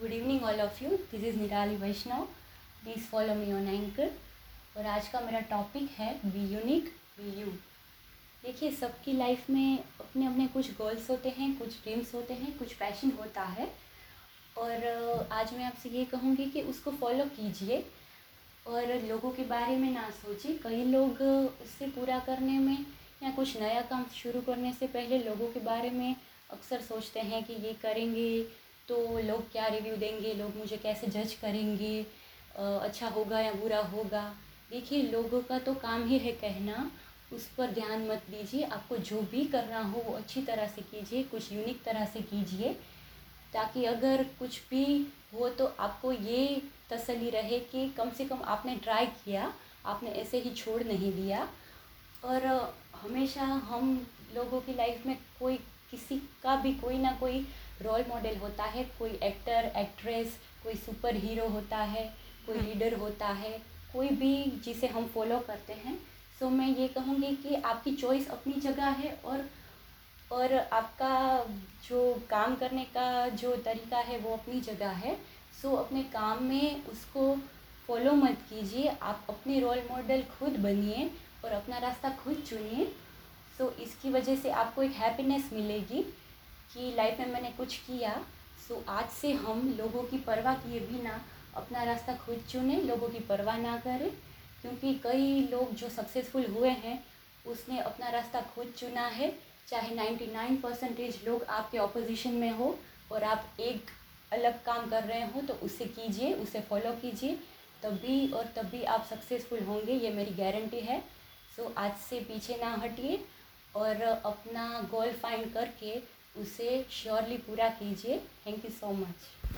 Good evening all of you this is Nirali Vaishnav please follow me on Anchor और आज का मेरा topic है बी यूनिक बी यू देखिए, सबकी लाइफ में अपने अपने कुछ गोल्स होते हैं, कुछ ड्रीम्स होते हैं, कुछ पैशन होता है। और आज मैं आपसे ये कहूँगी कि उसको फॉलो कीजिए। और लोगों के बारे में ना सोचिए। कई लोग उससे पूरा करने में या कुछ नया काम शुरू करने से पहले लोगों के बारे में अक्सर सोचते हैं कि ये करेंगे तो लोग क्या रिव्यू देंगे, लोग मुझे कैसे जज करेंगे अच्छा होगा या बुरा होगा? देखिए, लोगों का तो काम ही है कहना। उस पर ध्यान मत दीजिए। आपको जो भी करना हो, वो अच्छी तरह से कीजिए, कुछ यूनिक तरह से कीजिए। ताकि अगर कुछ भी हो तो आपको ये तसली रहे कि कम से कम आपने ट्राई किया, आपने ऐसे ही छोड़ नहीं दिया। और हमेशा हम लोगों की लाइफ में कोई किसी का भी कोई ना कोई रोल मॉडल होता है कोई एक्टर एक्ट्रेस कोई सुपर हीरो होता है कोई लीडर हाँ। होता है कोई भी जिसे हम फॉलो करते हैं। सो मैं ये कहूँगी कि आपकी चॉइस अपनी जगह है और और आपका जो काम करने का जो तरीका है वो अपनी जगह है। सो अपने काम में उसको फॉलो मत कीजिए। आप अपने रोल मॉडल खुद बनिए और अपना रास्ता खुद चुनिए। सो इसकी वजह से आपको एक हैप्पीनेस मिलेगी। कि लाइफ में मैंने कुछ किया सो आज से हम लोगों की परवाह किए बिना अपना रास्ता खुद चुने, लोगों की परवाह ना करें, क्योंकि कई लोग जो सक्सेसफुल हुए हैं, उसने अपना रास्ता खुद चुना है। चाहे नाइन्टी नाइन परसेंटेज लोग आपके ऑपोजिशन में हो और आप एक अलग काम कर रहे हो तो उसे कीजिए, उसे फॉलो कीजिए। तभी और तभी आप सक्सेसफुल होंगे, ये मेरी गारंटी है। सो आज से पीछे ना हटिए और अपना गोल फाइंड करके उसे श्योरली पूरा कीजिए। Thank you so much